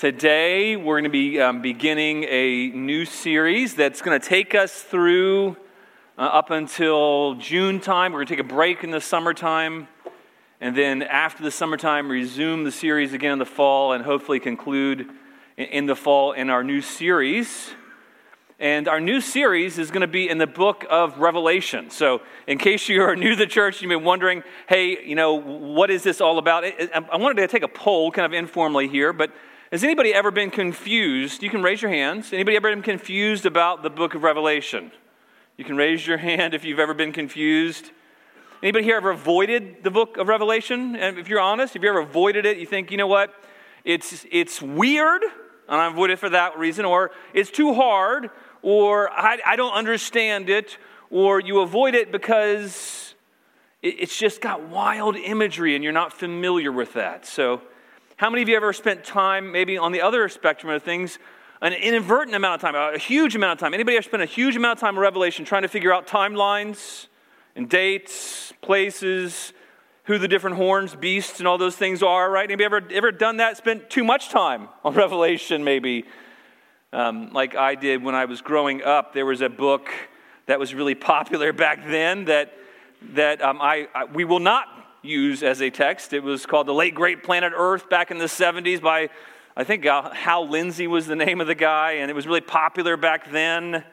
Today, we're going to be um, beginning a new series that's going to take us through uh, up until June time. We're going to take a break in the summertime, and then after the summertime, resume the series again in the fall, and hopefully conclude in, in the fall in our new series. And our new series is going to be in the book of Revelation. So, in case you are new to the church, you've been wondering, hey, you know, what is this all about? I wanted to take a poll kind of informally here, but has anybody ever been confused? You can raise your hands. Anybody ever been confused about the book of Revelation? You can raise your hand if you've ever been confused. Anybody here ever avoided the book of Revelation? And if you're honest, if you ever avoided it, you think, you know what? It's, it's weird, and I avoided it for that reason, or it's too hard, or I, I don't understand it, or you avoid it because it, it's just got wild imagery and you're not familiar with that. So, how many of you ever spent time, maybe on the other spectrum of things, an inadvertent amount of time, a huge amount of time? Anybody ever spent a huge amount of time in Revelation trying to figure out timelines and dates, places, who the different horns, beasts, and all those things are, right? Anybody ever, ever done that? Spent too much time on Revelation, maybe? Um, like I did when I was growing up. There was a book that was really popular back then that, that um, I, I, we will not use as a text. It was called The Late Great Planet Earth back in the 70s by, I think, uh, Hal Lindsey was the name of the guy, and it was really popular back then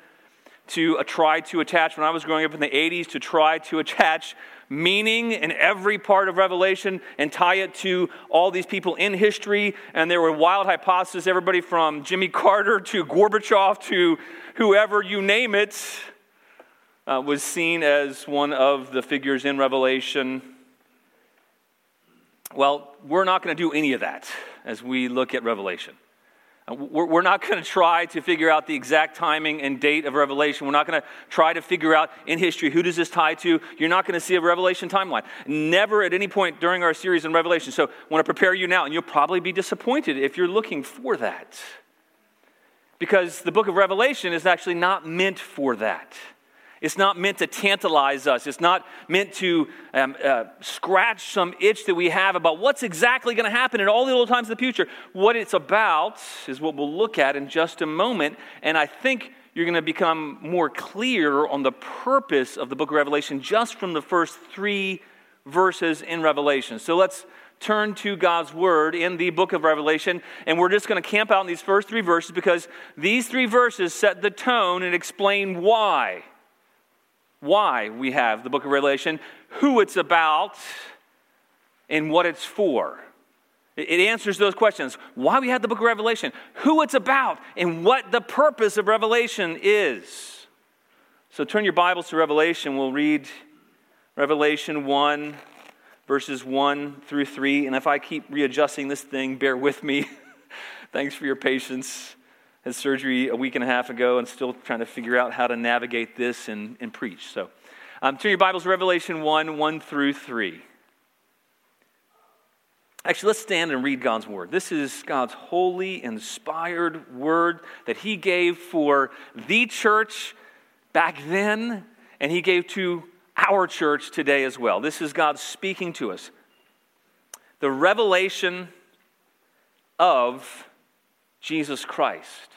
to uh, try to attach, when I was growing up in the 80s, to try to attach meaning in every part of Revelation and tie it to all these people in history. And there were wild hypotheses, everybody from Jimmy Carter to Gorbachev to whoever you name it. Uh, was seen as one of the figures in Revelation. Well, we're not going to do any of that as we look at Revelation. Uh, we're not going to try to figure out the exact timing and date of Revelation. We're not going to try to figure out in history who does this tie to. You're not going to see a Revelation timeline. Never at any point during our series on Revelation. So I want to prepare you now, and you'll probably be disappointed if you're looking for that. Because the book of Revelation is actually not meant for that. It's not meant to tantalize us. It's not meant to um, uh, scratch some itch that we have about what's exactly going to happen in all the little times of the future. What it's about is what we'll look at in just a moment. And I think you're going to become more clear on the purpose of the book of Revelation just from the first three verses in Revelation. So let's turn to God's word in the book of Revelation. And we're just going to camp out in these first three verses because these three verses set the tone and explain why why we have the book of Revelation, who it's about, and what it's for. It answers those questions. Why we have the book of Revelation, who it's about, and what the purpose of Revelation is. So turn your Bibles to Revelation. We'll read Revelation 1, verses 1 through 3. And if I keep readjusting this thing, bear with me. Thanks for your patience had surgery a week and a half ago and still trying to figure out how to navigate this and, and preach. So um, turn your Bibles Revelation 1 1 through 3. Actually, let's stand and read God's word. This is God's holy, inspired word that He gave for the church back then, and He gave to our church today as well. This is God speaking to us. The revelation of Jesus Christ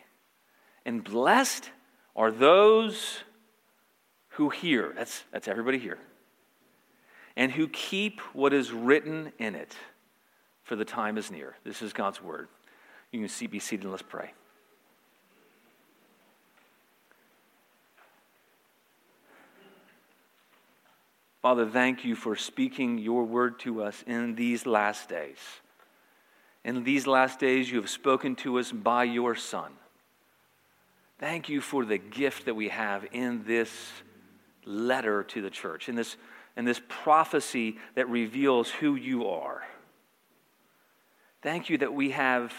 and blessed are those who hear. That's, that's everybody here. And who keep what is written in it, for the time is near. This is God's word. You can see, be seated and let's pray. Father, thank you for speaking your word to us in these last days. In these last days, you have spoken to us by your Son. Thank you for the gift that we have in this letter to the church, in this, in this prophecy that reveals who you are. Thank you that we have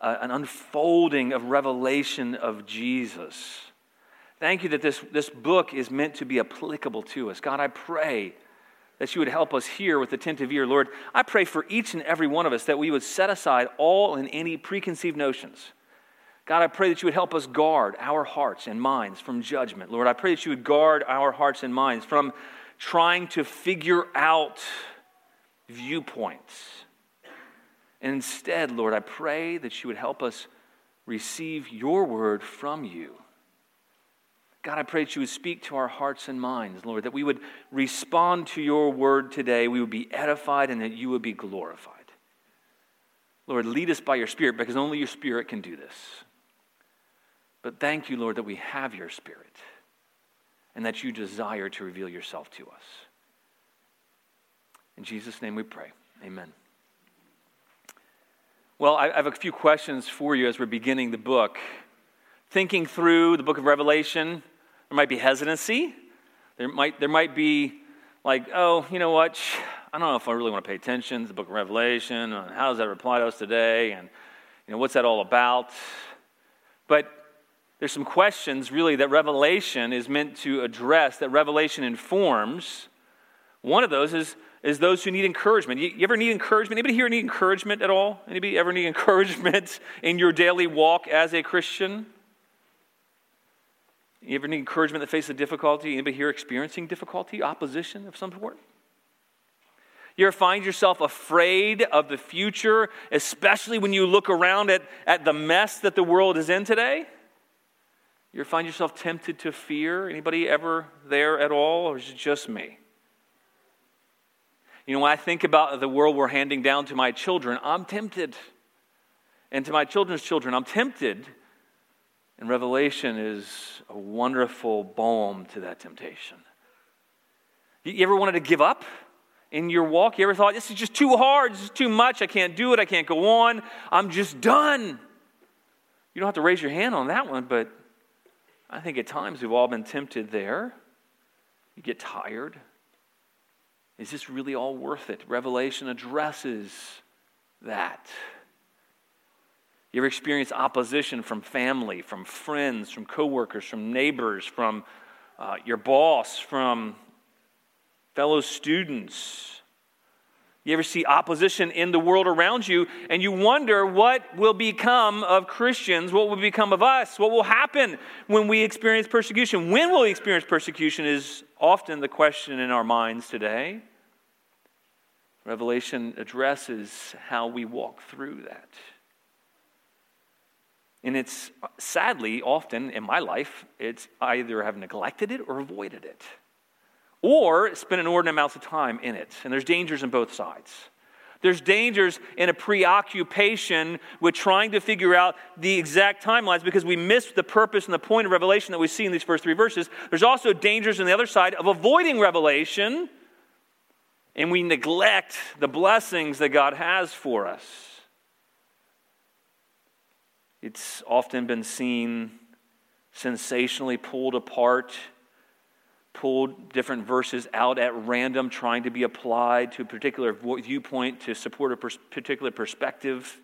uh, an unfolding of revelation of Jesus. Thank you that this, this book is meant to be applicable to us. God, I pray that you would help us hear with attentive ear. Lord, I pray for each and every one of us that we would set aside all and any preconceived notions. God, I pray that you would help us guard our hearts and minds from judgment. Lord, I pray that you would guard our hearts and minds from trying to figure out viewpoints. And instead, Lord, I pray that you would help us receive your word from you. God, I pray that you would speak to our hearts and minds, Lord, that we would respond to your word today, we would be edified, and that you would be glorified. Lord, lead us by your Spirit because only your Spirit can do this. But thank you, Lord, that we have your Spirit and that you desire to reveal yourself to us. In Jesus' name we pray. Amen. Well, I have a few questions for you as we're beginning the book. Thinking through the book of Revelation, there might be hesitancy. There might, there might be like, oh, you know what? I don't know if I really want to pay attention to the book of Revelation. And How does that apply to us today? And, you know, what's that all about? But there's some questions really that Revelation is meant to address, that Revelation informs. One of those is, is those who need encouragement. You, you ever need encouragement? Anybody here need encouragement at all? Anybody ever need encouragement in your daily walk as a Christian? You ever need encouragement in the face of difficulty? Anybody here experiencing difficulty, opposition of some sort? You ever find yourself afraid of the future, especially when you look around at, at the mess that the world is in today? You find yourself tempted to fear? Anybody ever there at all, or is it just me? You know, when I think about the world we're handing down to my children, I'm tempted. And to my children's children, I'm tempted and Revelation is a wonderful balm to that temptation. You ever wanted to give up in your walk? You ever thought, this is just too hard, this is too much, I can't do it, I can't go on, I'm just done? You don't have to raise your hand on that one, but I think at times we've all been tempted there. You get tired. Is this really all worth it? Revelation addresses that. You ever experience opposition from family, from friends, from coworkers, from neighbors, from uh, your boss, from fellow students? You ever see opposition in the world around you and you wonder what will become of Christians? What will become of us? What will happen when we experience persecution? When will we experience persecution is often the question in our minds today. Revelation addresses how we walk through that. And it's sadly, often in my life, it's either have neglected it or avoided it, or spent an inordinate amounts of time in it. And there's dangers in both sides. There's dangers in a preoccupation with trying to figure out the exact timelines because we miss the purpose and the point of Revelation that we see in these first three verses. There's also dangers on the other side of avoiding Revelation and we neglect the blessings that God has for us. It's often been seen sensationally pulled apart, pulled different verses out at random, trying to be applied to a particular viewpoint to support a pers- particular perspective.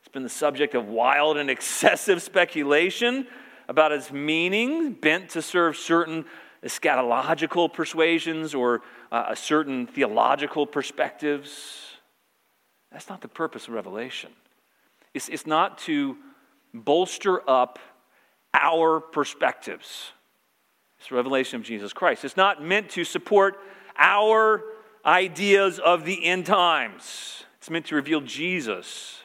It's been the subject of wild and excessive speculation about its meaning, bent to serve certain eschatological persuasions or uh, certain theological perspectives. That's not the purpose of Revelation. It's, it's not to bolster up our perspectives. It's the revelation of Jesus Christ. It's not meant to support our ideas of the end times, it's meant to reveal Jesus.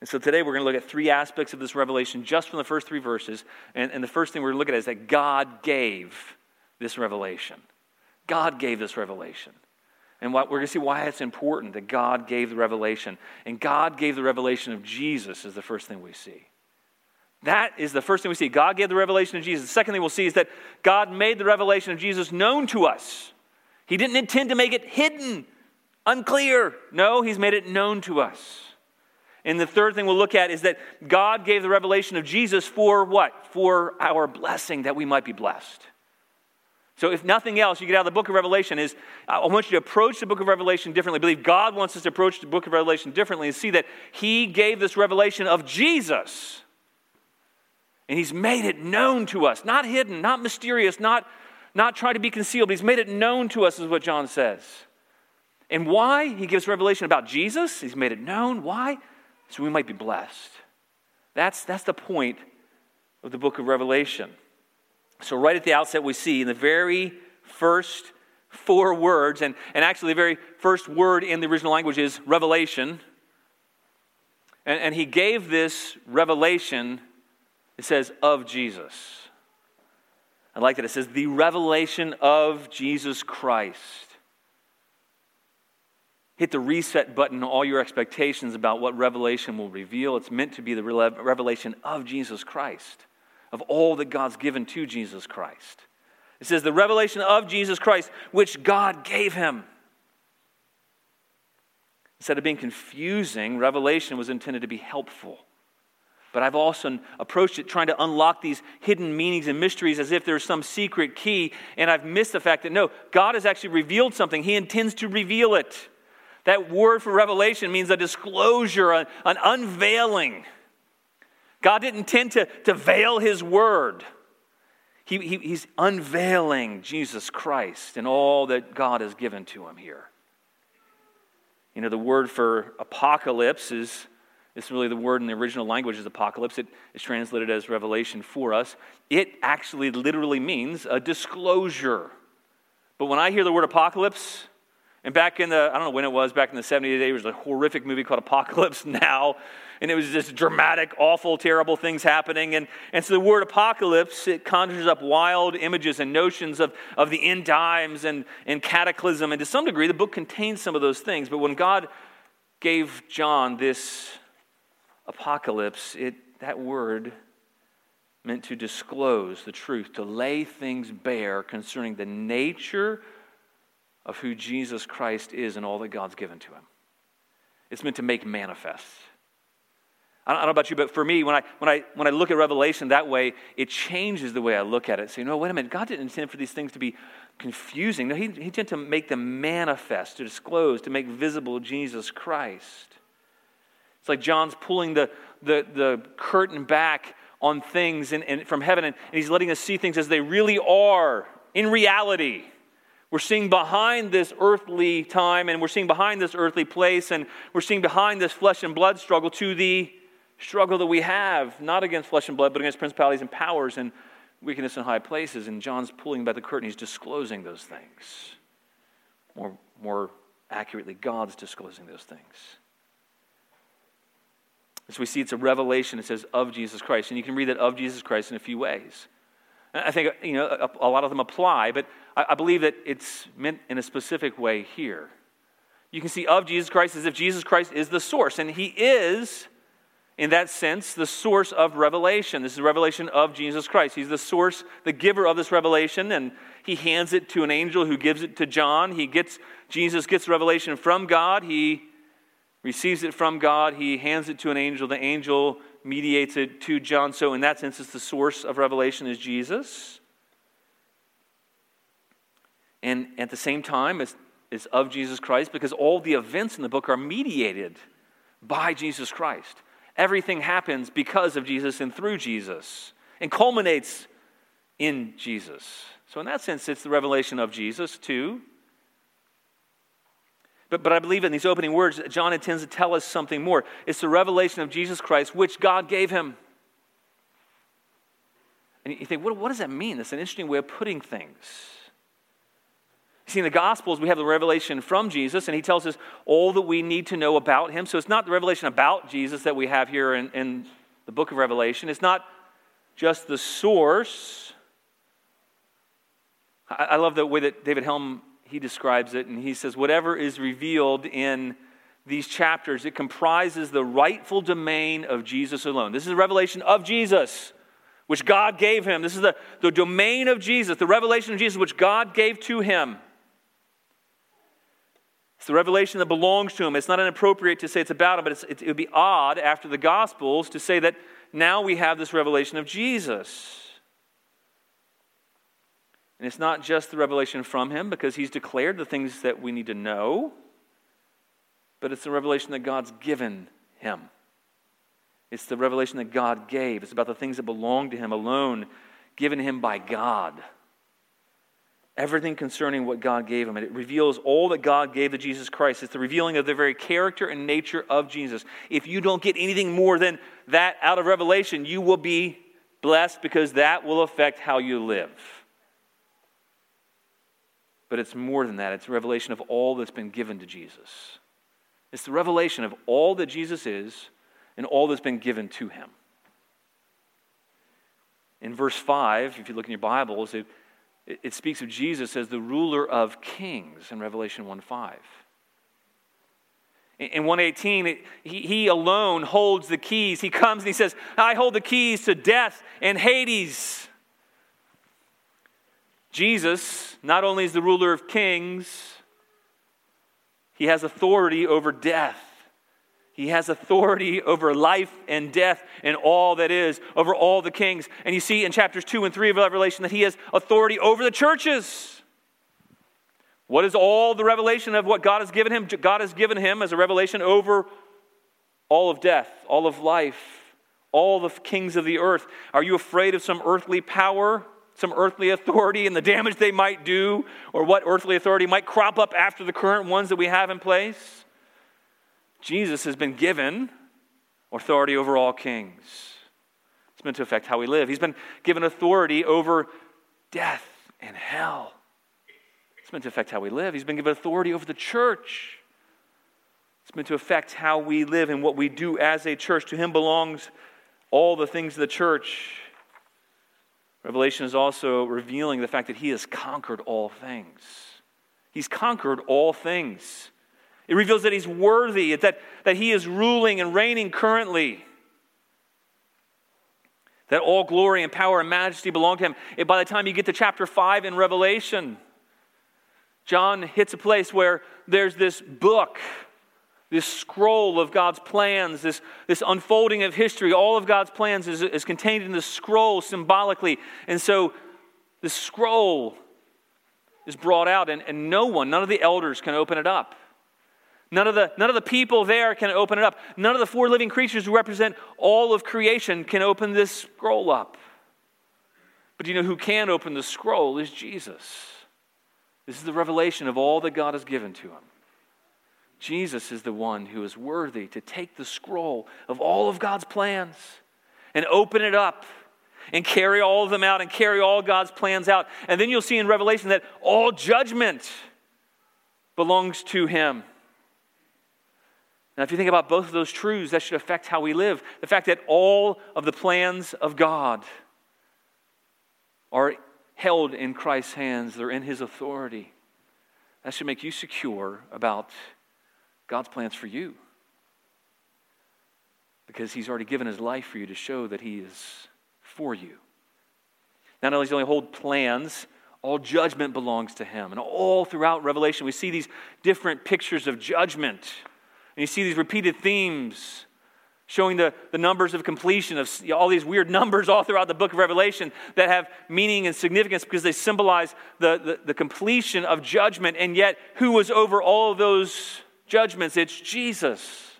And so today we're going to look at three aspects of this revelation just from the first three verses. And, and the first thing we're going to look at is that God gave this revelation. God gave this revelation. And what, we're going to see why it's important that God gave the revelation. And God gave the revelation of Jesus is the first thing we see. That is the first thing we see. God gave the revelation of Jesus. The second thing we'll see is that God made the revelation of Jesus known to us. He didn't intend to make it hidden, unclear. No, He's made it known to us. And the third thing we'll look at is that God gave the revelation of Jesus for what? For our blessing, that we might be blessed. So, if nothing else, you get out of the book of Revelation is I want you to approach the book of Revelation differently. I believe God wants us to approach the book of Revelation differently and see that He gave this revelation of Jesus. And He's made it known to us, not hidden, not mysterious, not, not try to be concealed. He's made it known to us, is what John says. And why? He gives revelation about Jesus. He's made it known. Why? So we might be blessed. That's, that's the point of the book of Revelation. So, right at the outset, we see in the very first four words, and, and actually, the very first word in the original language is revelation. And, and he gave this revelation, it says, of Jesus. I like that. It says, the revelation of Jesus Christ. Hit the reset button on all your expectations about what Revelation will reveal. It's meant to be the revelation of Jesus Christ of all that God's given to Jesus Christ. It says, the revelation of Jesus Christ, which God gave him. Instead of being confusing, revelation was intended to be helpful. But I've also approached it trying to unlock these hidden meanings and mysteries as if there's some secret key, and I've missed the fact that no, God has actually revealed something. He intends to reveal it. That word for revelation means a disclosure, an, unveiling. God didn't intend to, to veil his word. He, he, he's unveiling Jesus Christ and all that God has given to him here. You know, the word for apocalypse is, is really the word in the original language is apocalypse. It is translated as revelation for us. It actually literally means a disclosure. But when I hear the word apocalypse, and back in the, I don't know when it was, back in the 70s, there was a horrific movie called Apocalypse Now. And it was just dramatic, awful, terrible things happening. And, and so the word apocalypse, it conjures up wild images and notions of, of the end times and, and cataclysm. And to some degree, the book contains some of those things. But when God gave John this apocalypse, it, that word meant to disclose the truth, to lay things bare concerning the nature of who Jesus Christ is and all that God's given to him. It's meant to make manifest. I don't know about you, but for me, when I, when, I, when I look at Revelation that way, it changes the way I look at it. So, you know, wait a minute, God didn't intend for these things to be confusing. No, He, he intended to make them manifest, to disclose, to make visible Jesus Christ. It's like John's pulling the, the, the curtain back on things in, in, from heaven, and, and he's letting us see things as they really are in reality. We're seeing behind this earthly time, and we're seeing behind this earthly place, and we're seeing behind this flesh and blood struggle to the struggle that we have, not against flesh and blood, but against principalities and powers and wickedness in high places. And John's pulling back the curtain, he's disclosing those things. More, more accurately, God's disclosing those things. As we see, it's a revelation, it says, of Jesus Christ. And you can read that of Jesus Christ in a few ways. I think you know, a, a lot of them apply, but I, I believe that it's meant in a specific way here. You can see of Jesus Christ as if Jesus Christ is the source, and he is, in that sense, the source of revelation. This is revelation of Jesus Christ. He's the source, the giver of this revelation, and he hands it to an angel who gives it to John. He gets Jesus gets revelation from God. He receives it from God. He hands it to an angel. The angel mediates it to John. So, in that sense, it's the source of revelation is Jesus. And at the same time, it's, it's of Jesus Christ because all the events in the book are mediated by Jesus Christ. Everything happens because of Jesus and through Jesus and culminates in Jesus. So, in that sense, it's the revelation of Jesus, too. But, but I believe in these opening words, John intends to tell us something more. It's the revelation of Jesus Christ, which God gave him. And you think, what, what does that mean? That's an interesting way of putting things. You see, in the Gospels, we have the revelation from Jesus, and he tells us all that we need to know about him. So it's not the revelation about Jesus that we have here in, in the book of Revelation. It's not just the source. I, I love the way that David Helm he describes it, and he says, Whatever is revealed in these chapters, it comprises the rightful domain of Jesus alone. This is the revelation of Jesus, which God gave him. This is the, the domain of Jesus, the revelation of Jesus, which God gave to him. It's the revelation that belongs to him. It's not inappropriate to say it's about him, but it, it would be odd after the Gospels to say that now we have this revelation of Jesus. And it's not just the revelation from him because he's declared the things that we need to know, but it's the revelation that God's given him. It's the revelation that God gave. It's about the things that belong to him alone, given him by God. Everything concerning what God gave him. And it reveals all that God gave to Jesus Christ. It's the revealing of the very character and nature of Jesus. If you don't get anything more than that out of Revelation, you will be blessed because that will affect how you live. But it's more than that, it's a revelation of all that's been given to Jesus. It's the revelation of all that Jesus is and all that's been given to him. In verse 5, if you look in your Bibles, it, it speaks of Jesus as the ruler of kings in Revelation 1 5. In 118, it, he, he alone holds the keys. He comes and he says, I hold the keys to death and Hades. Jesus not only is the ruler of kings, he has authority over death. He has authority over life and death and all that is, over all the kings. And you see in chapters 2 and 3 of Revelation that he has authority over the churches. What is all the revelation of what God has given him? God has given him as a revelation over all of death, all of life, all the kings of the earth. Are you afraid of some earthly power, some earthly authority, and the damage they might do, or what earthly authority might crop up after the current ones that we have in place? Jesus has been given authority over all kings. It's meant to affect how we live. He's been given authority over death and hell. It's meant to affect how we live. He's been given authority over the church. It's meant to affect how we live and what we do as a church. To him belongs all the things of the church. Revelation is also revealing the fact that he has conquered all things. He's conquered all things. It reveals that he's worthy, that, that he is ruling and reigning currently. That all glory and power and majesty belong to him. And by the time you get to chapter 5 in Revelation, John hits a place where there's this book, this scroll of God's plans, this, this unfolding of history. All of God's plans is, is contained in this scroll symbolically. And so the scroll is brought out, and, and no one, none of the elders can open it up. None of, the, none of the people there can open it up. None of the four living creatures who represent all of creation can open this scroll up. But you know who can open the scroll is Jesus. This is the revelation of all that God has given to him. Jesus is the one who is worthy to take the scroll of all of God's plans and open it up and carry all of them out and carry all God's plans out. And then you'll see in Revelation that all judgment belongs to him. Now, if you think about both of those truths, that should affect how we live. The fact that all of the plans of God are held in Christ's hands, they're in His authority. That should make you secure about God's plans for you. Because He's already given His life for you to show that He is for you. Not only does He only hold plans, all judgment belongs to Him. And all throughout Revelation, we see these different pictures of judgment. And you see these repeated themes showing the, the numbers of completion of all these weird numbers all throughout the book of Revelation that have meaning and significance because they symbolize the, the, the completion of judgment. And yet, who was over all those judgments? It's Jesus.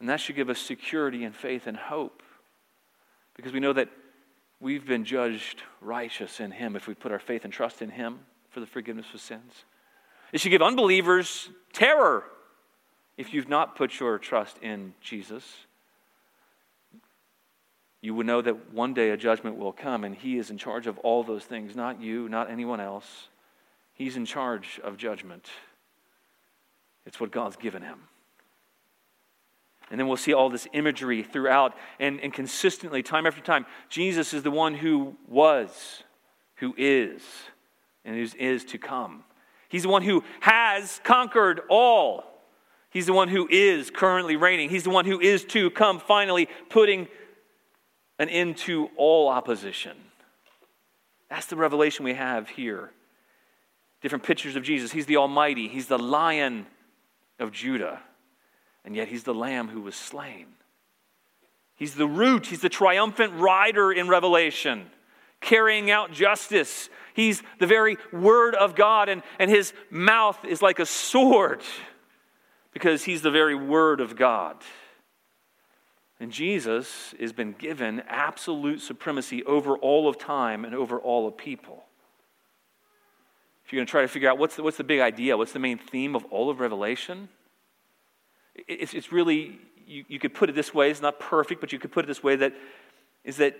And that should give us security and faith and hope because we know that we've been judged righteous in Him if we put our faith and trust in Him for the forgiveness of sins. It should give unbelievers terror if you've not put your trust in Jesus, you would know that one day a judgment will come, and He is in charge of all those things, not you, not anyone else. He's in charge of judgment. It's what God's given him. And then we'll see all this imagery throughout and, and consistently, time after time. Jesus is the one who was, who is, and who is to come. He's the one who has conquered all. He's the one who is currently reigning. He's the one who is to come finally, putting an end to all opposition. That's the revelation we have here. Different pictures of Jesus. He's the Almighty, He's the Lion of Judah, and yet He's the Lamb who was slain. He's the root, He's the triumphant rider in Revelation. carrying out justice. He's the very Word of God, and, and his mouth is like a sword because he's the very Word of God. And Jesus has been given absolute supremacy over all of time and over all of people. If you're going to try to figure out what's the, what's the big idea, what's the main theme of all of Revelation, it's, it's really, you, you could put it this way, it's not perfect, but you could put it this way that is that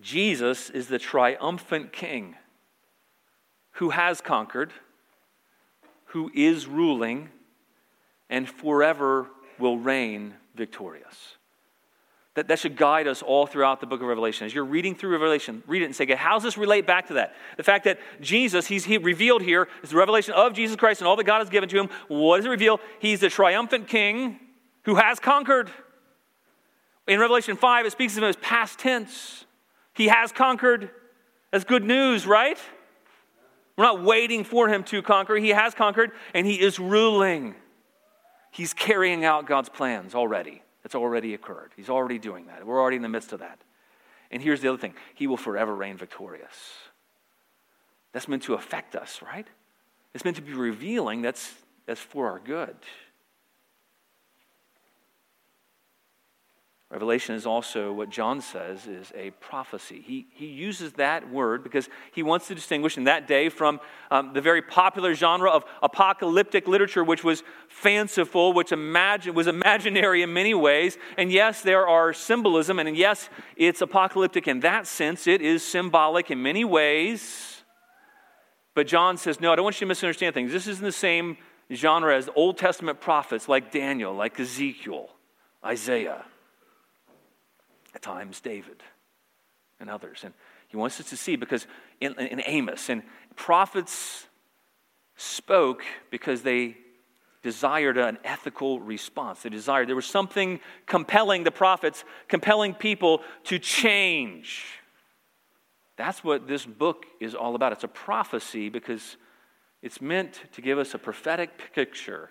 Jesus is the triumphant king who has conquered, who is ruling, and forever will reign victorious. That, that should guide us all throughout the book of Revelation. As you're reading through Revelation, read it and say, okay, how does this relate back to that? The fact that Jesus, he's he revealed here, is the revelation of Jesus Christ and all that God has given to him. What does it reveal? He's the triumphant king who has conquered. In Revelation 5, it speaks of him as past tense. He has conquered. That's good news, right? We're not waiting for him to conquer. He has conquered, and he is ruling. He's carrying out God's plans already. It's already occurred. He's already doing that. We're already in the midst of that. And here's the other thing He will forever reign victorious. That's meant to affect us, right? It's meant to be revealing that's, that's for our good. Revelation is also what John says is a prophecy. He, he uses that word because he wants to distinguish in that day from um, the very popular genre of apocalyptic literature, which was fanciful, which imagine, was imaginary in many ways. And yes, there are symbolism, and yes, it's apocalyptic in that sense. It is symbolic in many ways. But John says, no, I don't want you to misunderstand things. This is in the same genre as Old Testament prophets like Daniel, like Ezekiel, Isaiah at times David and others. And he wants us to see because in, in Amos, and prophets spoke because they desired an ethical response. They desired, there was something compelling the prophets, compelling people to change. That's what this book is all about. It's a prophecy because it's meant to give us a prophetic picture,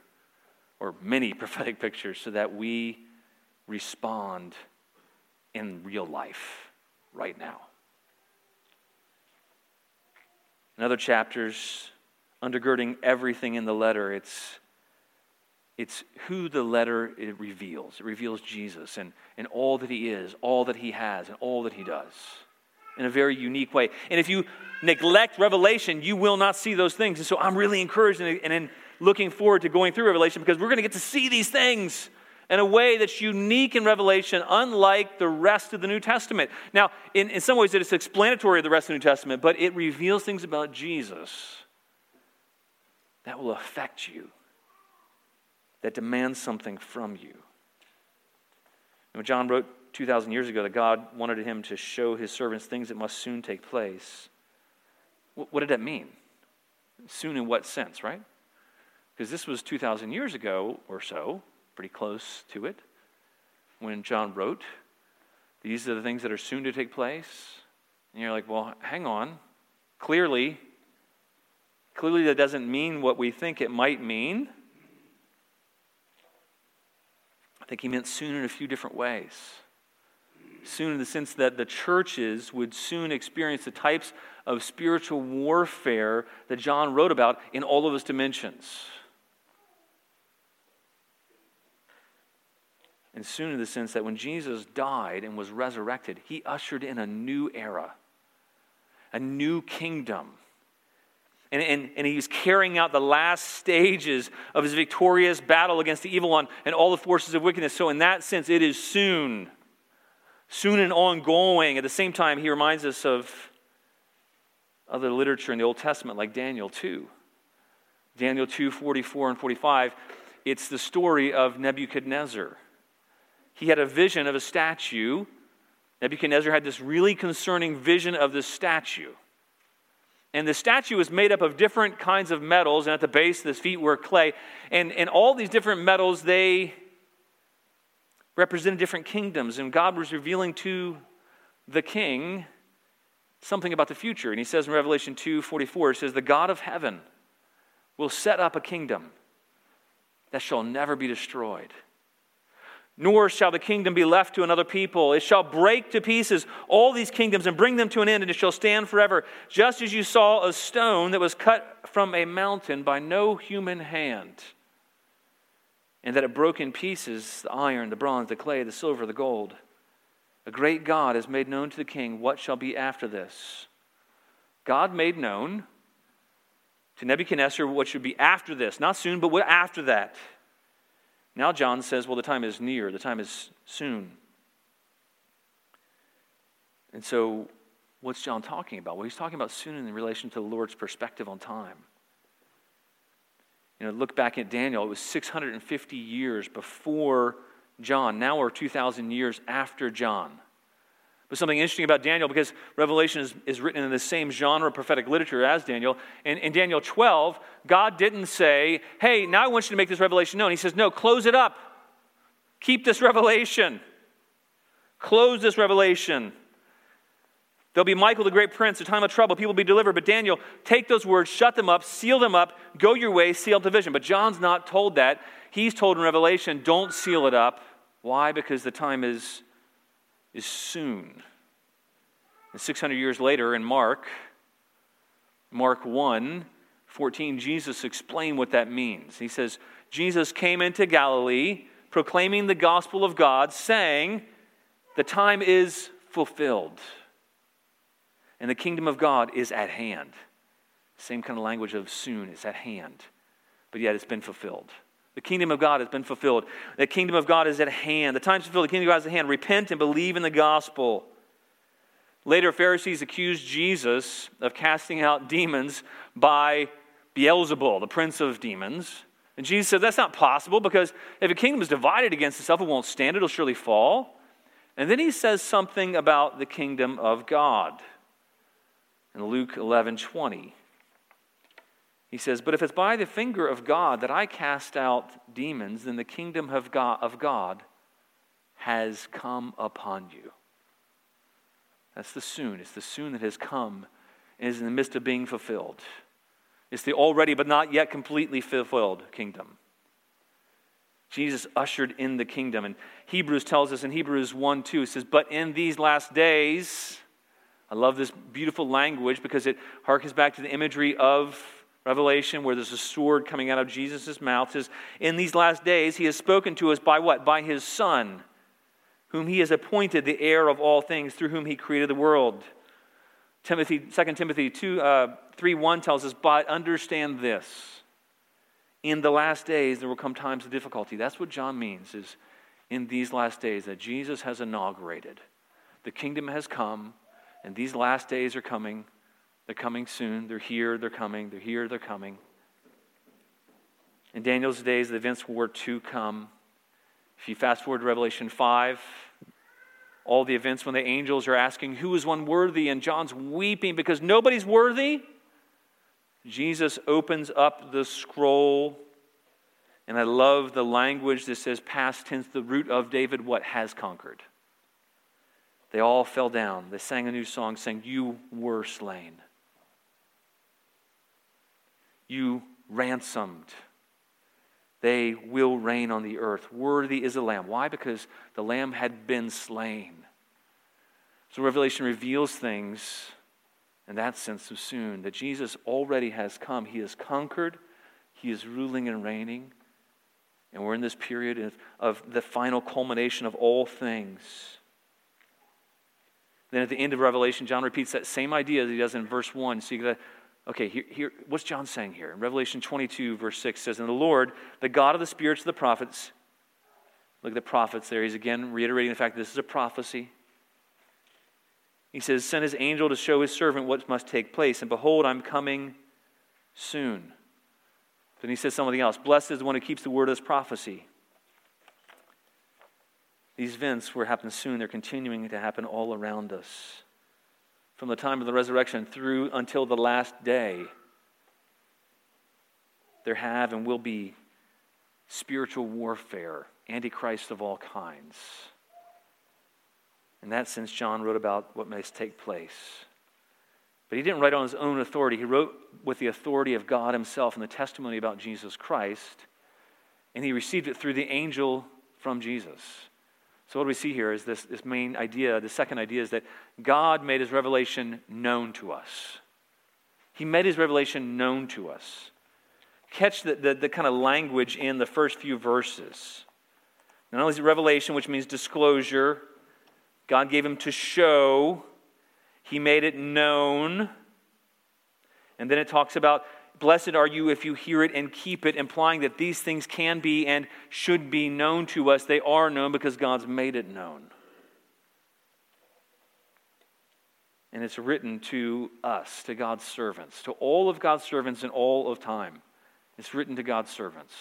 or many prophetic pictures, so that we respond in real life right now. In other chapters, undergirding everything in the letter, it's, it's who the letter it reveals. It reveals Jesus and, and all that he is, all that he has, and all that he does in a very unique way. And if you neglect Revelation, you will not see those things. And so I'm really encouraged and, and looking forward to going through Revelation because we're going to get to see these things in a way that's unique in Revelation, unlike the rest of the New Testament. Now, in, in some ways, it is explanatory of the rest of the New Testament, but it reveals things about Jesus that will affect you, that demand something from you. When John wrote 2,000 years ago that God wanted him to show his servants things that must soon take place, what did that mean? Soon in what sense, right? Because this was 2,000 years ago or so pretty close to it when John wrote, These are the things that are soon to take place. And you're like, Well, hang on. Clearly, clearly that doesn't mean what we think it might mean. I think he meant soon in a few different ways. Soon, in the sense that the churches would soon experience the types of spiritual warfare that John wrote about in all of its dimensions. And soon in the sense that when Jesus died and was resurrected, he ushered in a new era, a new kingdom. And, and, and he's carrying out the last stages of his victorious battle against the evil one and all the forces of wickedness. So, in that sense, it is soon, soon and ongoing. At the same time, he reminds us of other literature in the Old Testament, like Daniel 2. Daniel 2 44 and 45. It's the story of Nebuchadnezzar he had a vision of a statue. Nebuchadnezzar had this really concerning vision of this statue. And the statue was made up of different kinds of metals, and at the base, the feet were clay. And, and all these different metals, they represented different kingdoms. And God was revealing to the king something about the future. And he says in Revelation 2 44, it says, The God of heaven will set up a kingdom that shall never be destroyed nor shall the kingdom be left to another people. It shall break to pieces all these kingdoms and bring them to an end, and it shall stand forever. Just as you saw a stone that was cut from a mountain by no human hand, and that it broke in pieces the iron, the bronze, the clay, the silver, the gold. A great God has made known to the king what shall be after this. God made known to Nebuchadnezzar what should be after this, not soon, but what after that. Now John says, well, the time is near, the time is soon. And so, what's John talking about? Well, he's talking about soon in relation to the Lord's perspective on time. You know, look back at Daniel, it was 650 years before John. Now we're 2,000 years after John. But something interesting about Daniel, because Revelation is, is written in the same genre of prophetic literature as Daniel. In, in Daniel 12, God didn't say, hey, now I want you to make this revelation known. He says, no, close it up. Keep this revelation. Close this revelation. There'll be Michael, the great prince, a time of trouble. People will be delivered. But Daniel, take those words, shut them up, seal them up, go your way, seal up the vision. But John's not told that. He's told in Revelation, don't seal it up. Why? Because the time is is soon. And 600 years later, in Mark, Mark 1 14, Jesus explained what that means. He says, Jesus came into Galilee proclaiming the gospel of God, saying, The time is fulfilled, and the kingdom of God is at hand. Same kind of language of soon, is at hand, but yet it's been fulfilled. The kingdom of God has been fulfilled. The kingdom of God is at hand. The time is fulfilled. The kingdom of God is at hand. Repent and believe in the gospel. Later, Pharisees accused Jesus of casting out demons by Beelzebul, the prince of demons. And Jesus said, That's not possible because if a kingdom is divided against itself, it won't stand, it'll surely fall. And then he says something about the kingdom of God in Luke 11 20. He says, But if it's by the finger of God that I cast out demons, then the kingdom of God, of God has come upon you. That's the soon. It's the soon that has come and is in the midst of being fulfilled. It's the already but not yet completely fulfilled kingdom. Jesus ushered in the kingdom. And Hebrews tells us in Hebrews 1 2, it says, But in these last days, I love this beautiful language because it harkens back to the imagery of Revelation, where there's a sword coming out of Jesus' mouth, says, In these last days, he has spoken to us by what? By his Son, whom he has appointed the heir of all things, through whom he created the world. Timothy, 2 Timothy 2, uh, 3 1 tells us, But understand this. In the last days, there will come times of difficulty. That's what John means, is in these last days that Jesus has inaugurated. The kingdom has come, and these last days are coming. They're coming soon. They're here. They're coming. They're here. They're coming. In Daniel's days, the events were to come. If you fast forward to Revelation 5, all the events when the angels are asking, Who is one worthy? And John's weeping because nobody's worthy. Jesus opens up the scroll. And I love the language that says, past tense, the root of David, what has conquered. They all fell down. They sang a new song saying, You were slain you ransomed. They will reign on the earth. Worthy is the Lamb. Why? Because the Lamb had been slain. So Revelation reveals things in that sense of soon that Jesus already has come. He has conquered, He is ruling and reigning. And we're in this period of, of the final culmination of all things. Then at the end of Revelation, John repeats that same idea that he does in verse 1. So you got to Okay, here, here, what's John saying here? In Revelation 22, verse 6 says, And the Lord, the God of the spirits of the prophets, look at the prophets there. He's again reiterating the fact that this is a prophecy. He says, Send his angel to show his servant what must take place. And behold, I'm coming soon. Then he says something else Blessed is the one who keeps the word of this prophecy. These events were happening soon, they're continuing to happen all around us from the time of the resurrection through until the last day, there have and will be spiritual warfare, antichrist of all kinds. In that sense, John wrote about what must take place. But he didn't write on his own authority. He wrote with the authority of God himself and the testimony about Jesus Christ. And he received it through the angel from Jesus. So, what we see here is this, this main idea. The second idea is that God made his revelation known to us. He made his revelation known to us. Catch the, the, the kind of language in the first few verses. Not only is it revelation, which means disclosure, God gave him to show, he made it known. And then it talks about Blessed are you if you hear it and keep it, implying that these things can be and should be known to us. They are known because God's made it known. And it's written to us, to God's servants, to all of God's servants in all of time. It's written to God's servants.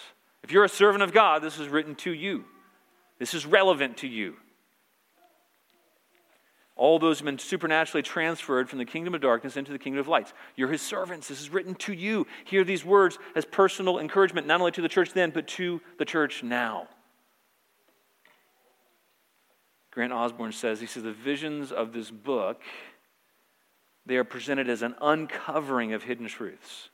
If you're a servant of God, this is written to you. This is relevant to you. All those have been supernaturally transferred from the kingdom of darkness into the kingdom of light. You're his servants. This is written to you. Hear these words as personal encouragement, not only to the church then, but to the church now. Grant Osborne says, he says, the visions of this book, they are presented as an uncovering of hidden truths.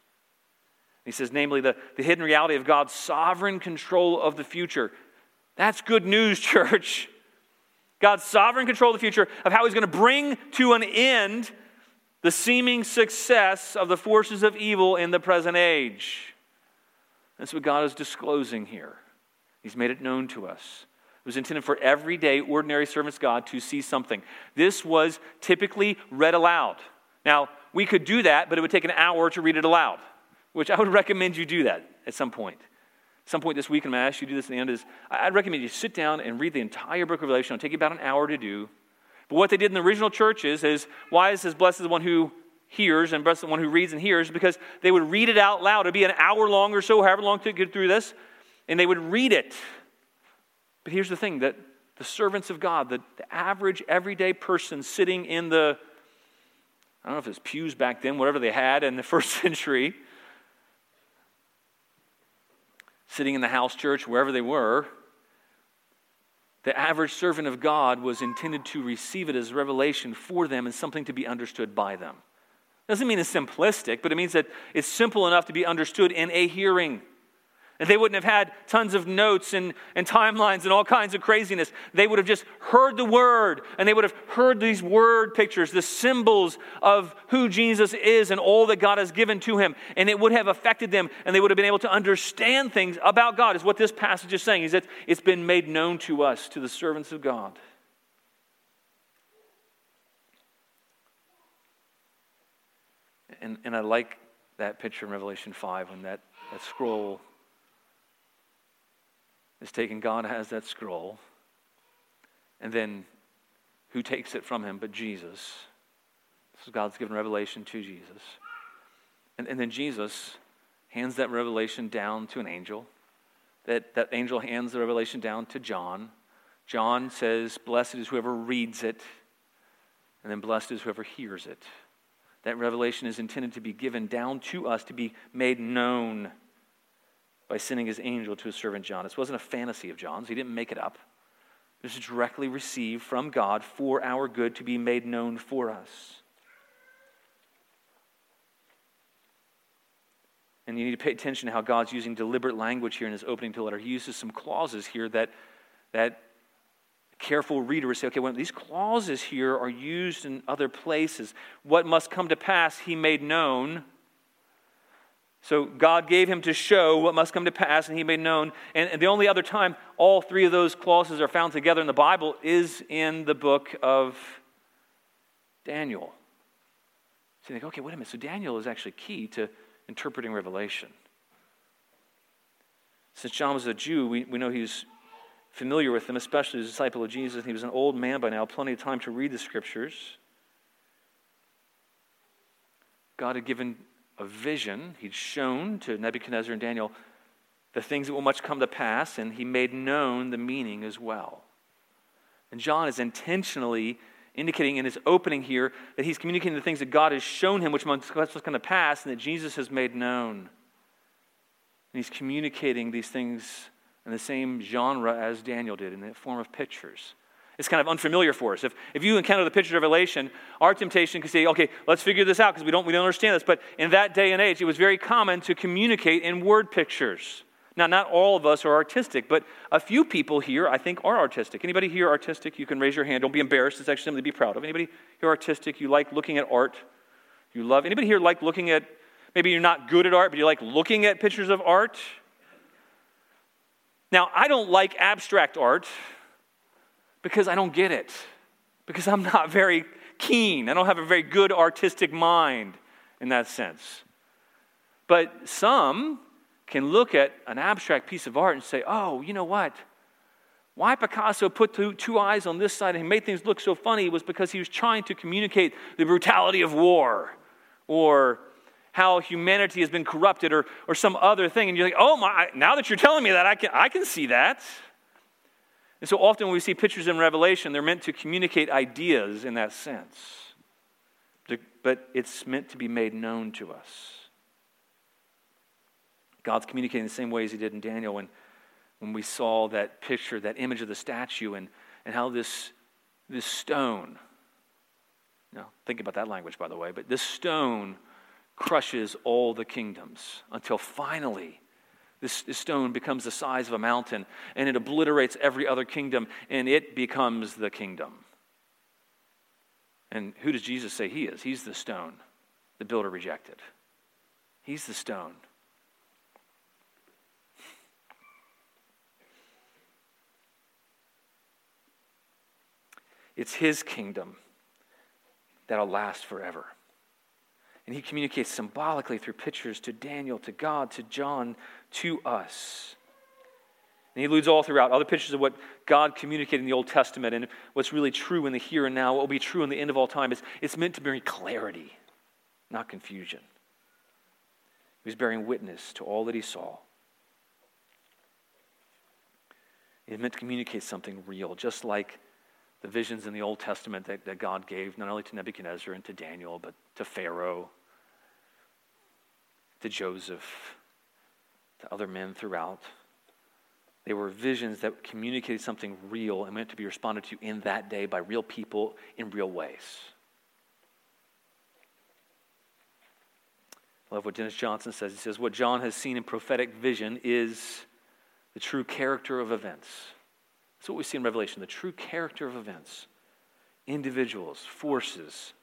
He says, namely, the, the hidden reality of God's sovereign control of the future. That's good news, church. God's sovereign control of the future, of how He's going to bring to an end the seeming success of the forces of evil in the present age. That's what God is disclosing here. He's made it known to us. It was intended for everyday, ordinary servants God to see something. This was typically read aloud. Now, we could do that, but it would take an hour to read it aloud, which I would recommend you do that at some point some point this week, and I'm going to ask you to do this at the end, is I'd recommend you sit down and read the entire book of Revelation. It'll take you about an hour to do. But what they did in the original churches is, why is this blessed the one who hears and blessed the one who reads and hears? Because they would read it out loud. It'd be an hour long or so, however long to get through this, and they would read it. But here's the thing that the servants of God, the, the average everyday person sitting in the, I don't know if it's pews back then, whatever they had in the first century, sitting in the house church, wherever they were, the average servant of God was intended to receive it as revelation for them and something to be understood by them. Doesn't mean it's simplistic, but it means that it's simple enough to be understood in a hearing. And they wouldn't have had tons of notes and, and timelines and all kinds of craziness. They would have just heard the word and they would have heard these word pictures, the symbols of who Jesus is and all that God has given to him. And it would have affected them and they would have been able to understand things about God, is what this passage is saying, is that it's been made known to us, to the servants of God. And, and I like that picture in Revelation 5 when that, that scroll is taken. God has that scroll. And then who takes it from him but Jesus? So God's given revelation to Jesus. And, and then Jesus hands that revelation down to an angel. That, that angel hands the revelation down to John. John says, Blessed is whoever reads it, and then blessed is whoever hears it. That revelation is intended to be given down to us, to be made known by sending his angel to his servant John. This wasn't a fantasy of John's, he didn't make it up. This is directly received from God for our good to be made known for us. And you need to pay attention to how God's using deliberate language here in his opening to the letter. He uses some clauses here that, that careful reader would say, okay, well, these clauses here are used in other places. What must come to pass, he made known so God gave him to show what must come to pass, and he made known. And, the only other time all three of those clauses are found together in the Bible is in the book of Daniel. So you think, okay, wait a minute. So Daniel is actually key to interpreting Revelation. Since John was a Jew, we, we know he's familiar with them, especially as a disciple of Jesus. He was an old man by now, plenty of time to read the scriptures. God had given a vision. He'd shown to Nebuchadnezzar and Daniel the things that will much come to pass, and he made known the meaning as well. And John is intentionally indicating in his opening here that he's communicating the things that God has shown him, which what's going to pass, and that Jesus has made known. And he's communicating these things in the same genre as Daniel did, in the form of pictures. It's kind of unfamiliar for us. If, if you encounter the picture of Revelation, our temptation could say, okay, let's figure this out because we don't, we don't understand this. But in that day and age, it was very common to communicate in word pictures, Now, not all of us are artistic, but a few people here, I think, are artistic. Anybody here artistic? You can raise your hand. Don't be embarrassed. It's actually something to be proud of. Anybody here artistic? You like looking at art? You love? Anybody here like looking at? Maybe you're not good at art, but you like looking at pictures of art. Now, I don't like abstract art because I don't get it. Because I'm not very keen. I don't have a very good artistic mind in that sense. But some can look at an abstract piece of art and say, oh, you know what? Why Picasso put two, two, eyes on this side and made things look so funny was because he was trying to communicate the brutality of war or how humanity has been corrupted or, or some other thing. And you're like, oh, my, now that you're telling me that, I can, I can see that. And so often when we see pictures in Revelation, they're meant to communicate ideas in that sense. But it's meant to be made known to us. God's communicating the same way as he did in Daniel when, when we saw that picture, that image of the statue, and, and how this, this stone, now think about that language, by the way, but this stone crushes all the kingdoms until finally this, this stone becomes the size of a mountain and it obliterates every other kingdom and it becomes the kingdom. And who does Jesus say he is? He's the stone the builder rejected. He's the stone. It's his kingdom that'll last forever. And he communicates symbolically through pictures to Daniel, to God, to John, to us. And he alludes all throughout other pictures of what God communicated in the Old Testament and what's really true in the here and now, what will be true in the end of all time. It's, it's meant to bring clarity, not confusion. He was bearing witness to all that he saw. It meant to communicate something real, just like the visions in the Old Testament that, that God gave, not only to Nebuchadnezzar and to Daniel, but to Pharaoh, to Joseph, to other men throughout. They were visions that communicated something real and meant to be responded to in that day by real people in real ways. I love what Dennis Johnson says. He says, What John has seen in prophetic vision is the true character of events. That's what we see in Revelation the true character of events, individuals, forces,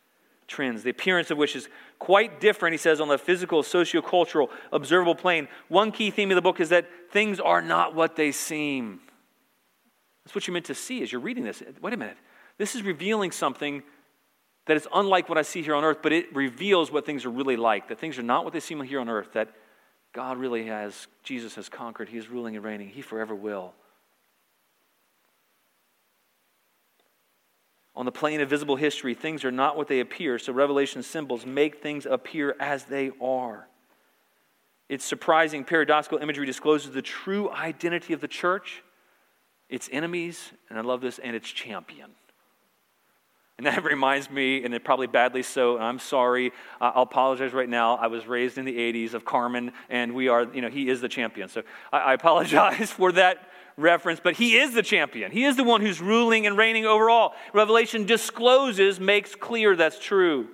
trends, the appearance of which is quite different, he says, on the physical, sociocultural, observable plane. One key theme of the book is that things are not what they seem. That's what you're meant to see as you're reading this. Wait a minute. This is revealing something that is unlike what I see here on earth, but it reveals what things are really like. That things are not what they seem here on earth, that God really has, Jesus has conquered. He is ruling and reigning. He forever will. On the plane of visible history, things are not what they appear, so Revelation symbols make things appear as they are. Its surprising paradoxical imagery discloses the true identity of the church, its enemies, and I love this, and its champion. And that reminds me, and it probably badly so, and I'm sorry, I'll apologize right now. I was raised in the 80s of Carmen, and we are, you know, he is the champion. So I apologize for that reference, but he is the champion. He is the one who's ruling and reigning over all. Revelation discloses, makes clear that's true.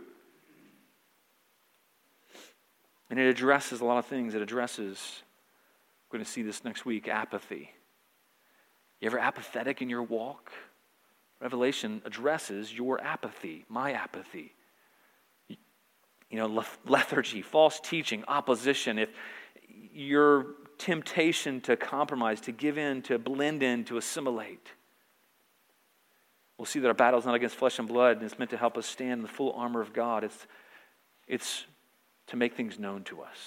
And it addresses a lot of things. It addresses, we're going to see this next week, apathy. You ever apathetic in your walk? Revelation addresses your apathy, my apathy. You know, lethargy, false teaching, opposition. If you're temptation to compromise, to give in, to blend in, to assimilate. We'll see that our battle is not against flesh and blood, and it's meant to help us stand in the full armor of God. It's, it's to make things known to us.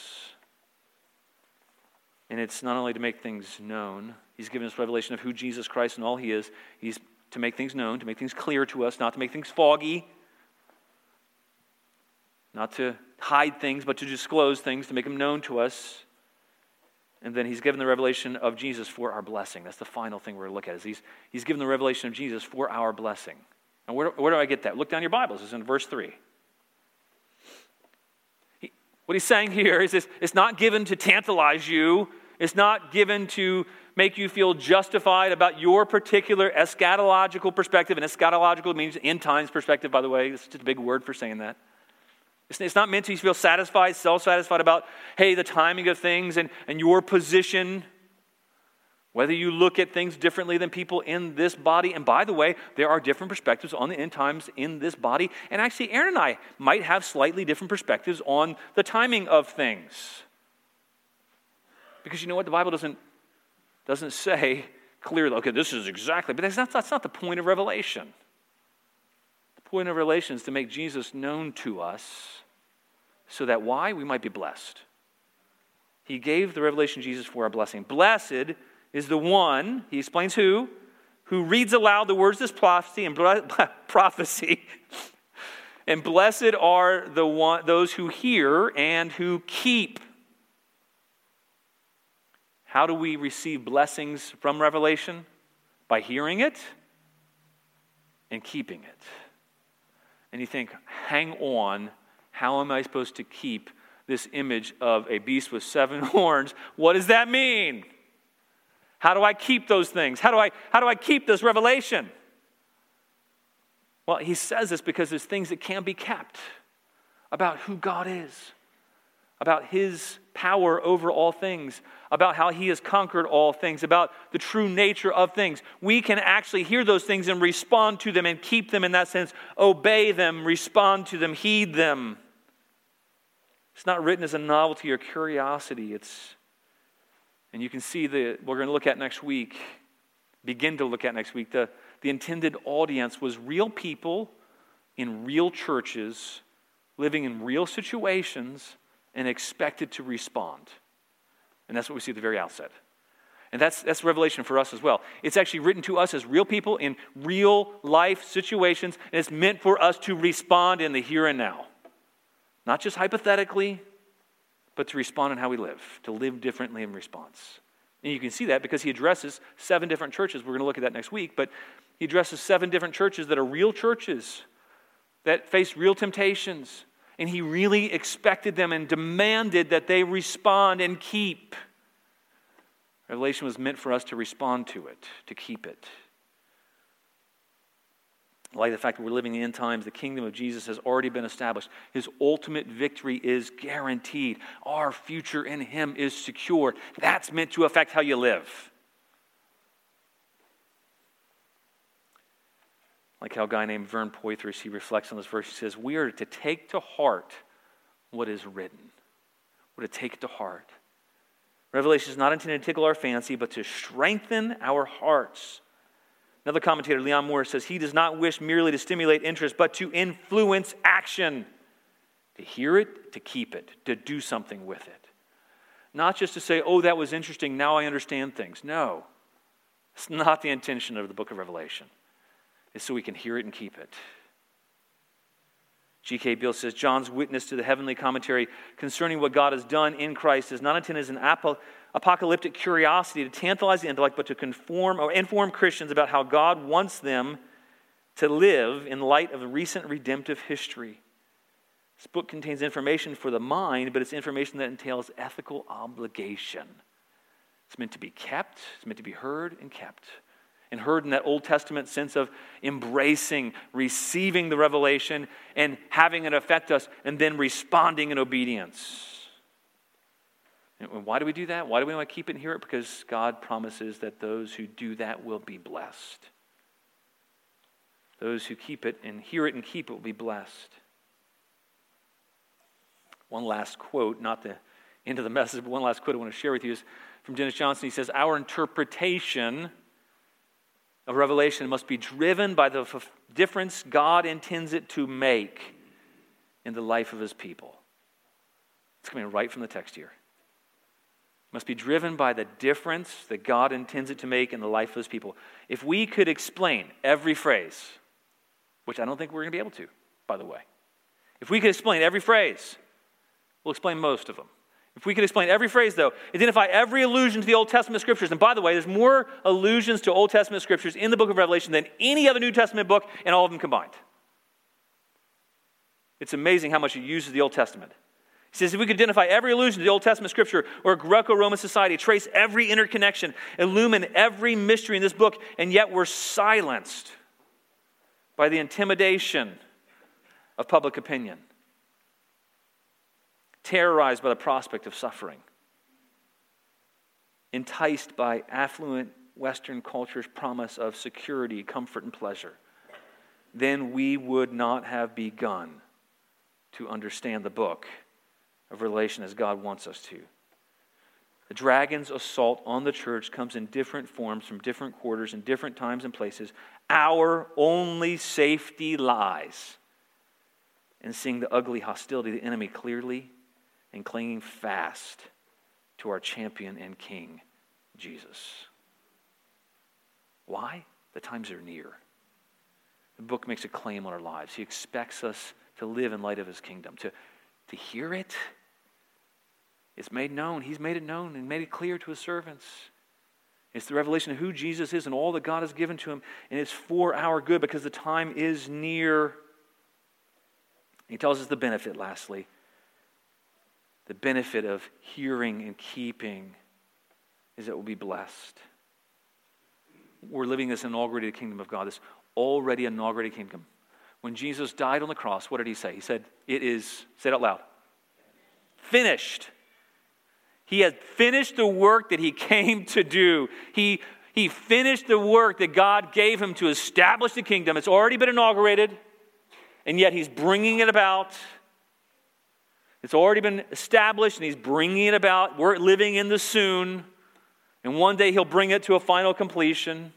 And it's not only to make things known, He's given us revelation of who Jesus Christ and all He is. He's to make things known, to make things clear to us, not to make things foggy, not to hide things, but to disclose things, to make them known to us. And then he's given the revelation of Jesus for our blessing. That's the final thing we're going to look at. Is he's, he's given the revelation of Jesus for our blessing. And where, where do I get that? Look down your Bibles. It's in verse 3. He, what he's saying here is this, it's not given to tantalize you. It's not given to make you feel justified about your particular eschatological perspective. And eschatological means end times perspective, by the way. It's just a big word for saying that. It's not meant to feel satisfied, self satisfied about, hey, the timing of things and, and your position Whether you look at things differently than people in this body, and by the way, there are different perspectives on the end times in this body. And actually, Aaron and I might have slightly different perspectives on the timing of things. Because you know what? The Bible doesn't, doesn't say clearly, okay, this is exactly, but that's not, that's not the point of Revelation. Point of Revelation is to make Jesus known to us so that why? We might be blessed. He gave the revelation of Jesus for our blessing. Blessed is the one, he explains who, who reads aloud the words of this prophecy and prophecy. and blessed are the one, those who hear and who keep. How do we receive blessings from Revelation? By hearing it and keeping it. And you think, hang on, how am I supposed to keep this image of a beast with seven horns? What does that mean? How do I keep those things? How do I, how do I keep this revelation? Well, he says this because there's things that can't be kept about who God is, about his power over all things, about how he has conquered all things, about the true nature of things. We can actually hear those things and respond to them and keep them in that sense, obey them, respond to them, heed them. It's not written as a novelty or curiosity, it's and you can see that we're going to look at next week, begin to look at next week, the, the intended audience was real people in real churches, living in real situations, and expected to respond. And that's what we see at the very outset. And that's, that's revelation for us as well. It's actually written to us as real people in real life situations, and it's meant for us to respond in the here and now. Not just hypothetically, but to respond in how we live, to live differently in response. And you can see that because he addresses seven different churches. We're going to look at that next week, but he addresses seven different churches that are real churches that face real temptations. And he really expected them and demanded that they respond and keep. Revelation was meant for us to respond to it, to keep it like the fact that we're living in end times, the kingdom of Jesus has already been established. His ultimate victory is guaranteed. Our future in Him is secure. That's meant to affect how you live. Like how a guy named Vern Poythress, he reflects on this verse. He says, We are to take to heart what is written. We're to take it to heart. Revelation is not intended to tickle our fancy, but to strengthen our hearts Another commentator, Leon Morris, says he does not wish merely to stimulate interest, but to influence action. To hear it, to keep it, to do something with it. Not just to say, oh, that was interesting, now I understand things. No, it's not the intention of the book of Revelation. It's so we can hear it and keep it. G.K. Beale says John's witness to the heavenly commentary concerning what God has done in Christ is not intended as an apocalyptic curiosity to tantalize the intellect, but to conform or inform Christians about how God wants them to live in light of recent redemptive history. This book contains information for the mind, but it's information that entails ethical obligation. It's meant to be kept, it's meant to be heard and kept. And heard in that Old Testament sense of embracing, receiving the revelation, and having it affect us, and then responding in obedience. And why do we do that? Why do we want to keep it and hear it? Because God promises that those who do that will be blessed. Those who keep it and hear it and keep it will be blessed. One last quote, not the end of the message, but one last quote I want to share with you is from Dennis Johnson. He says, Our interpretation of Revelation must be driven by the difference God intends it to make in the life of his people. It's coming right from the text here must be driven by the difference that God intends it to make in the life of his people. If we could explain every phrase, which I don't think we're going to be able to, by the way, if we could explain every phrase, we'll explain most of them. If we could explain every phrase, though, identify every allusion to the Old Testament scriptures, and by the way, there's more allusions to Old Testament scriptures in the book of Revelation than any other New Testament book, and all of them combined. It's amazing how much it uses the Old Testament. He says if we could identify every allusion to the Old Testament scripture or Greco Roman society, trace every interconnection, illumine every mystery in this book, and yet we're silenced by the intimidation of public opinion, terrorized by the prospect of suffering. enticed by affluent Western culture's promise of security, comfort, and pleasure, then we would not have begun to understand the book of Revelation as God wants us to. The dragon's assault on the church comes in different forms from different quarters in different times and places. Our only safety lies in seeing the ugly hostility of the enemy clearly and clinging fast to our champion and king, Jesus. Why? The times are near. The book makes a claim on our lives. He expects us to live in light of his kingdom, to, to hear it. It's made known. He's made it known and made it clear to his servants. It's the revelation of who Jesus is and all that God has given to him, and it's for our good because the time is near. He tells us the benefit, lastly. The benefit of hearing and keeping is that we'll be blessed. We're living this inaugurated kingdom of God, this already inaugurated kingdom. When Jesus died on the cross, what did he say? He said, It is, say it out loud, finished. He had finished the work that he came to do. He, he finished the work that God gave him to establish the kingdom. It's already been inaugurated, and yet he's bringing it about. It's already been established, and he's bringing it about. We're living in the soon, and one day he'll bring it to a final completion.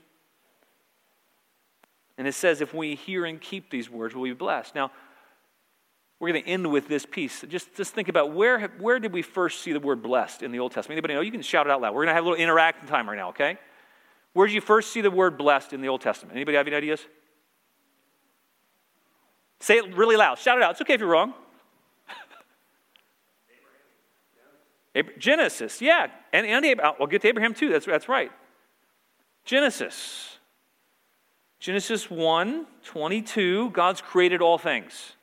And it says, if we hear and keep these words, we'll be blessed. Now, we're going to end with this piece. Just, just think about where, where did we first see the word blessed in the Old Testament? Anybody know? You can shout it out loud. We're going to have a little interacting time right now, okay? Where did you first see the word blessed in the Old Testament? Anybody have any ideas? Say it really loud. Shout it out. It's okay if you're wrong. Genesis, yeah. And, and Abraham, oh, we'll get to Abraham too. That's, that's right. Genesis. Genesis 1 22, God's created all things.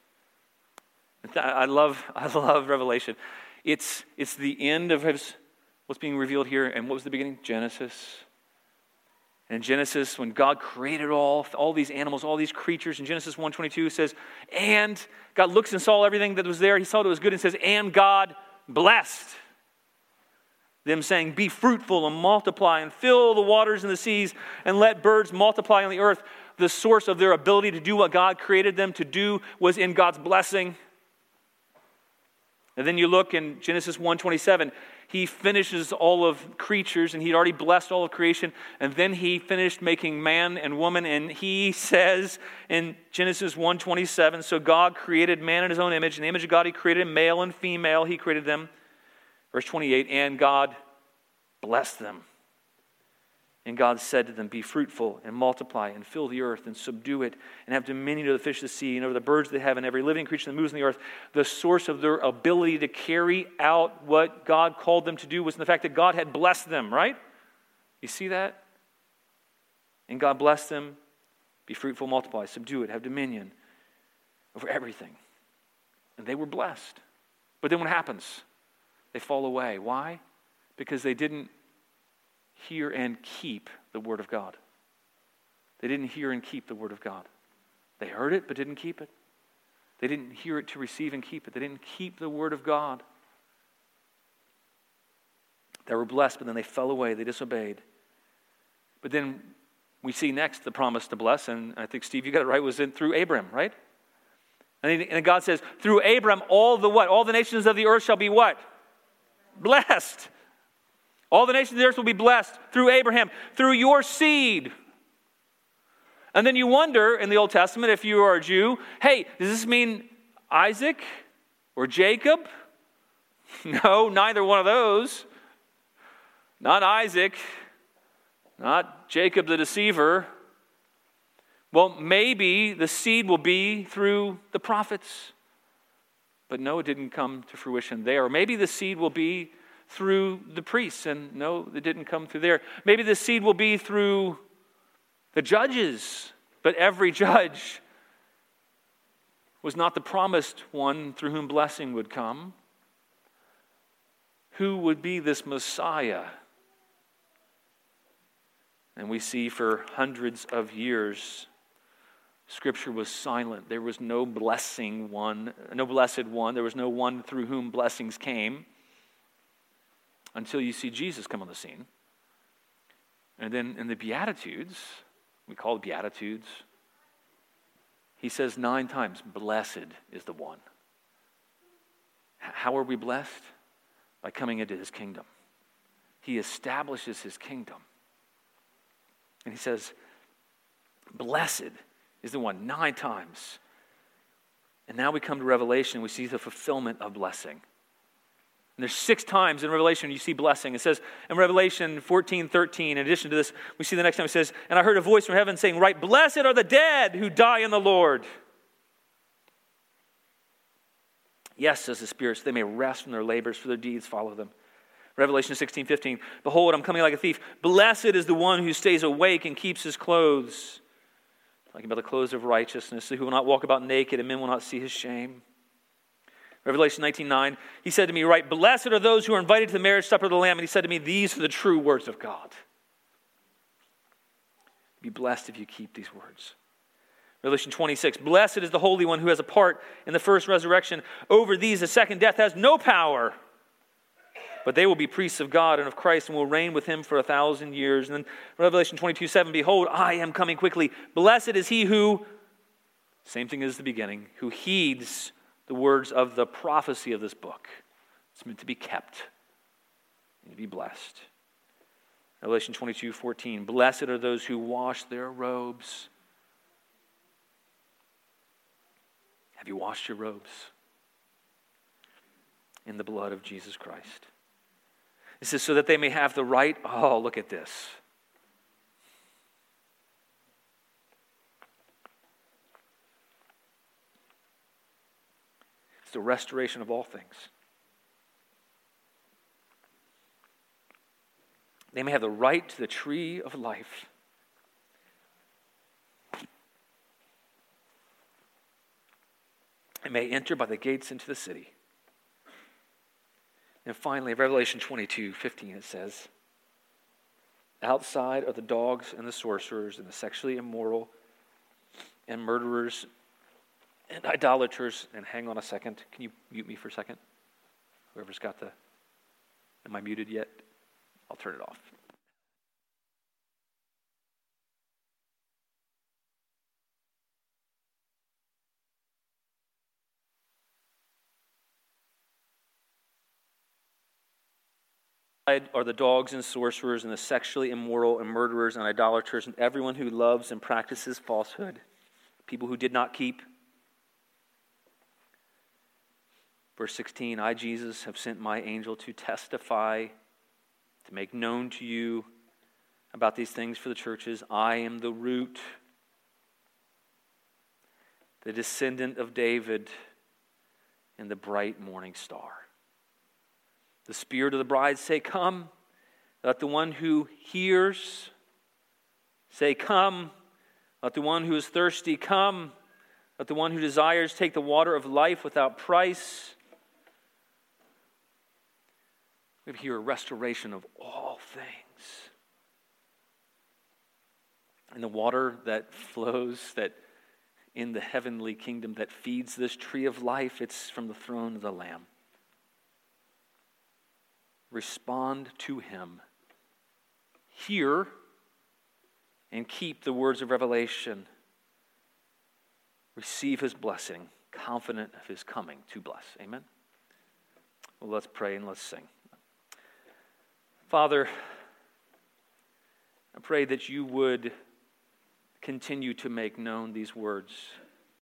I love, I love Revelation. It's, it's the end of his, what's being revealed here. And what was the beginning? Genesis. And in Genesis, when God created all, all these animals, all these creatures, in Genesis 1.22 says, and God looks and saw everything that was there. He saw it was good and says, and God blessed them, saying, Be fruitful and multiply and fill the waters and the seas and let birds multiply on the earth. The source of their ability to do what God created them to do was in God's blessing. And then you look in Genesis 1:27, he finishes all of creatures and he'd already blessed all of creation and then he finished making man and woman and he says in Genesis 1:27, so God created man in his own image, in the image of God he created male and female, he created them. Verse 28 And God blessed them. And God said to them, Be fruitful and multiply and fill the earth and subdue it and have dominion over the fish of the sea and over the birds of the heaven, every living creature that moves in the earth. The source of their ability to carry out what God called them to do was in the fact that God had blessed them, right? You see that? And God blessed them. Be fruitful, multiply, subdue it, have dominion over everything. And they were blessed. But then what happens? They fall away. Why? Because they didn't hear and keep the Word of God. They didn't hear and keep the Word of God. They heard it but didn't keep it. They didn't hear it to receive and keep it. They didn't keep the Word of God. They were blessed, but then they fell away. They disobeyed. But then we see next the promise to bless, and I think Steve, you got it right, was in through Abram, right? And, God says, through Abram, all the what? All the nations of the earth shall be what? Blessed. All the nations of the earth will be blessed through Abraham, through your seed. And then you wonder in the Old Testament, if you are a Jew, hey, does this mean Isaac or Jacob? No, neither one of those. Not Isaac, not Jacob the deceiver. Well, maybe the seed will be through the prophets. But no, it didn't come to fruition there. Maybe the seed will be through the priests, and no, it didn't come through there. Maybe the seed will be through the judges, but every judge was not the promised one through whom blessing would come. Who would be this Messiah? And we see for hundreds of years Scripture was silent. There was no blessing one, no blessed one. There was no one through whom blessings came until you see Jesus come on the scene. And then in the Beatitudes, we call it Beatitudes, he says nine times, Blessed is the one. How are we blessed? By coming into his kingdom. He establishes his kingdom. And he says, Blessed is the one, nine times. And now we come to Revelation, we see the fulfillment of blessing. And there's six times in Revelation you see blessing. It says in Revelation 14, 13, in addition to this, we see the next time it says, And I heard a voice from heaven saying, Right, blessed are the dead who die in the Lord. Yes, says the Spirit, so they may rest from their labors, for their deeds follow them. Revelation 16, 15, Behold, I'm coming like a thief. Blessed is the one who stays awake and keeps his clothes. Talking about the clothes of righteousness, who will not walk about naked, and men will not see his shame. Revelation 19 9, he said to me, Right, blessed are those who are invited to the marriage supper of the Lamb. And he said to me, These are the true words of God. Be blessed if you keep these words. Revelation 26, Blessed is the Holy One who has a part in the first resurrection. Over these, the second death has no power. But they will be priests of God and of Christ and will reign with him for a thousand years. And then Revelation 22 7, Behold, I am coming quickly. Blessed is he who, same thing as the beginning, who heeds the words of the prophecy of this book. It's meant to be kept and to be blessed. Revelation 22 14. Blessed are those who wash their robes. Have you washed your robes? In the blood of Jesus Christ. It says, so that they may have the right. Oh, look at this. It's the restoration of all things. They may have the right to the tree of life. And may enter by the gates into the city. And finally, Revelation 22 15, it says, Outside are the dogs and the sorcerers and the sexually immoral and murderers and idolaters, and hang on a second. Can you mute me for a second? Whoever's got the. Am I muted yet? I'll turn it off. Are the dogs and sorcerers and the sexually immoral and murderers and idolaters and everyone who loves and practices falsehood, people who did not keep Verse 16 I, Jesus, have sent my angel to testify, to make known to you about these things for the churches. I am the root, the descendant of David, and the bright morning star. The spirit of the bride say, Come. Let the one who hears say, Come. Let the one who is thirsty come. Let the one who desires take the water of life without price. We have here a restoration of all things. And the water that flows, that in the heavenly kingdom that feeds this tree of life, it's from the throne of the Lamb. Respond to him. Hear and keep the words of revelation. Receive his blessing, confident of his coming to bless. Amen. Well, let's pray and let's sing. Father, I pray that you would continue to make known these words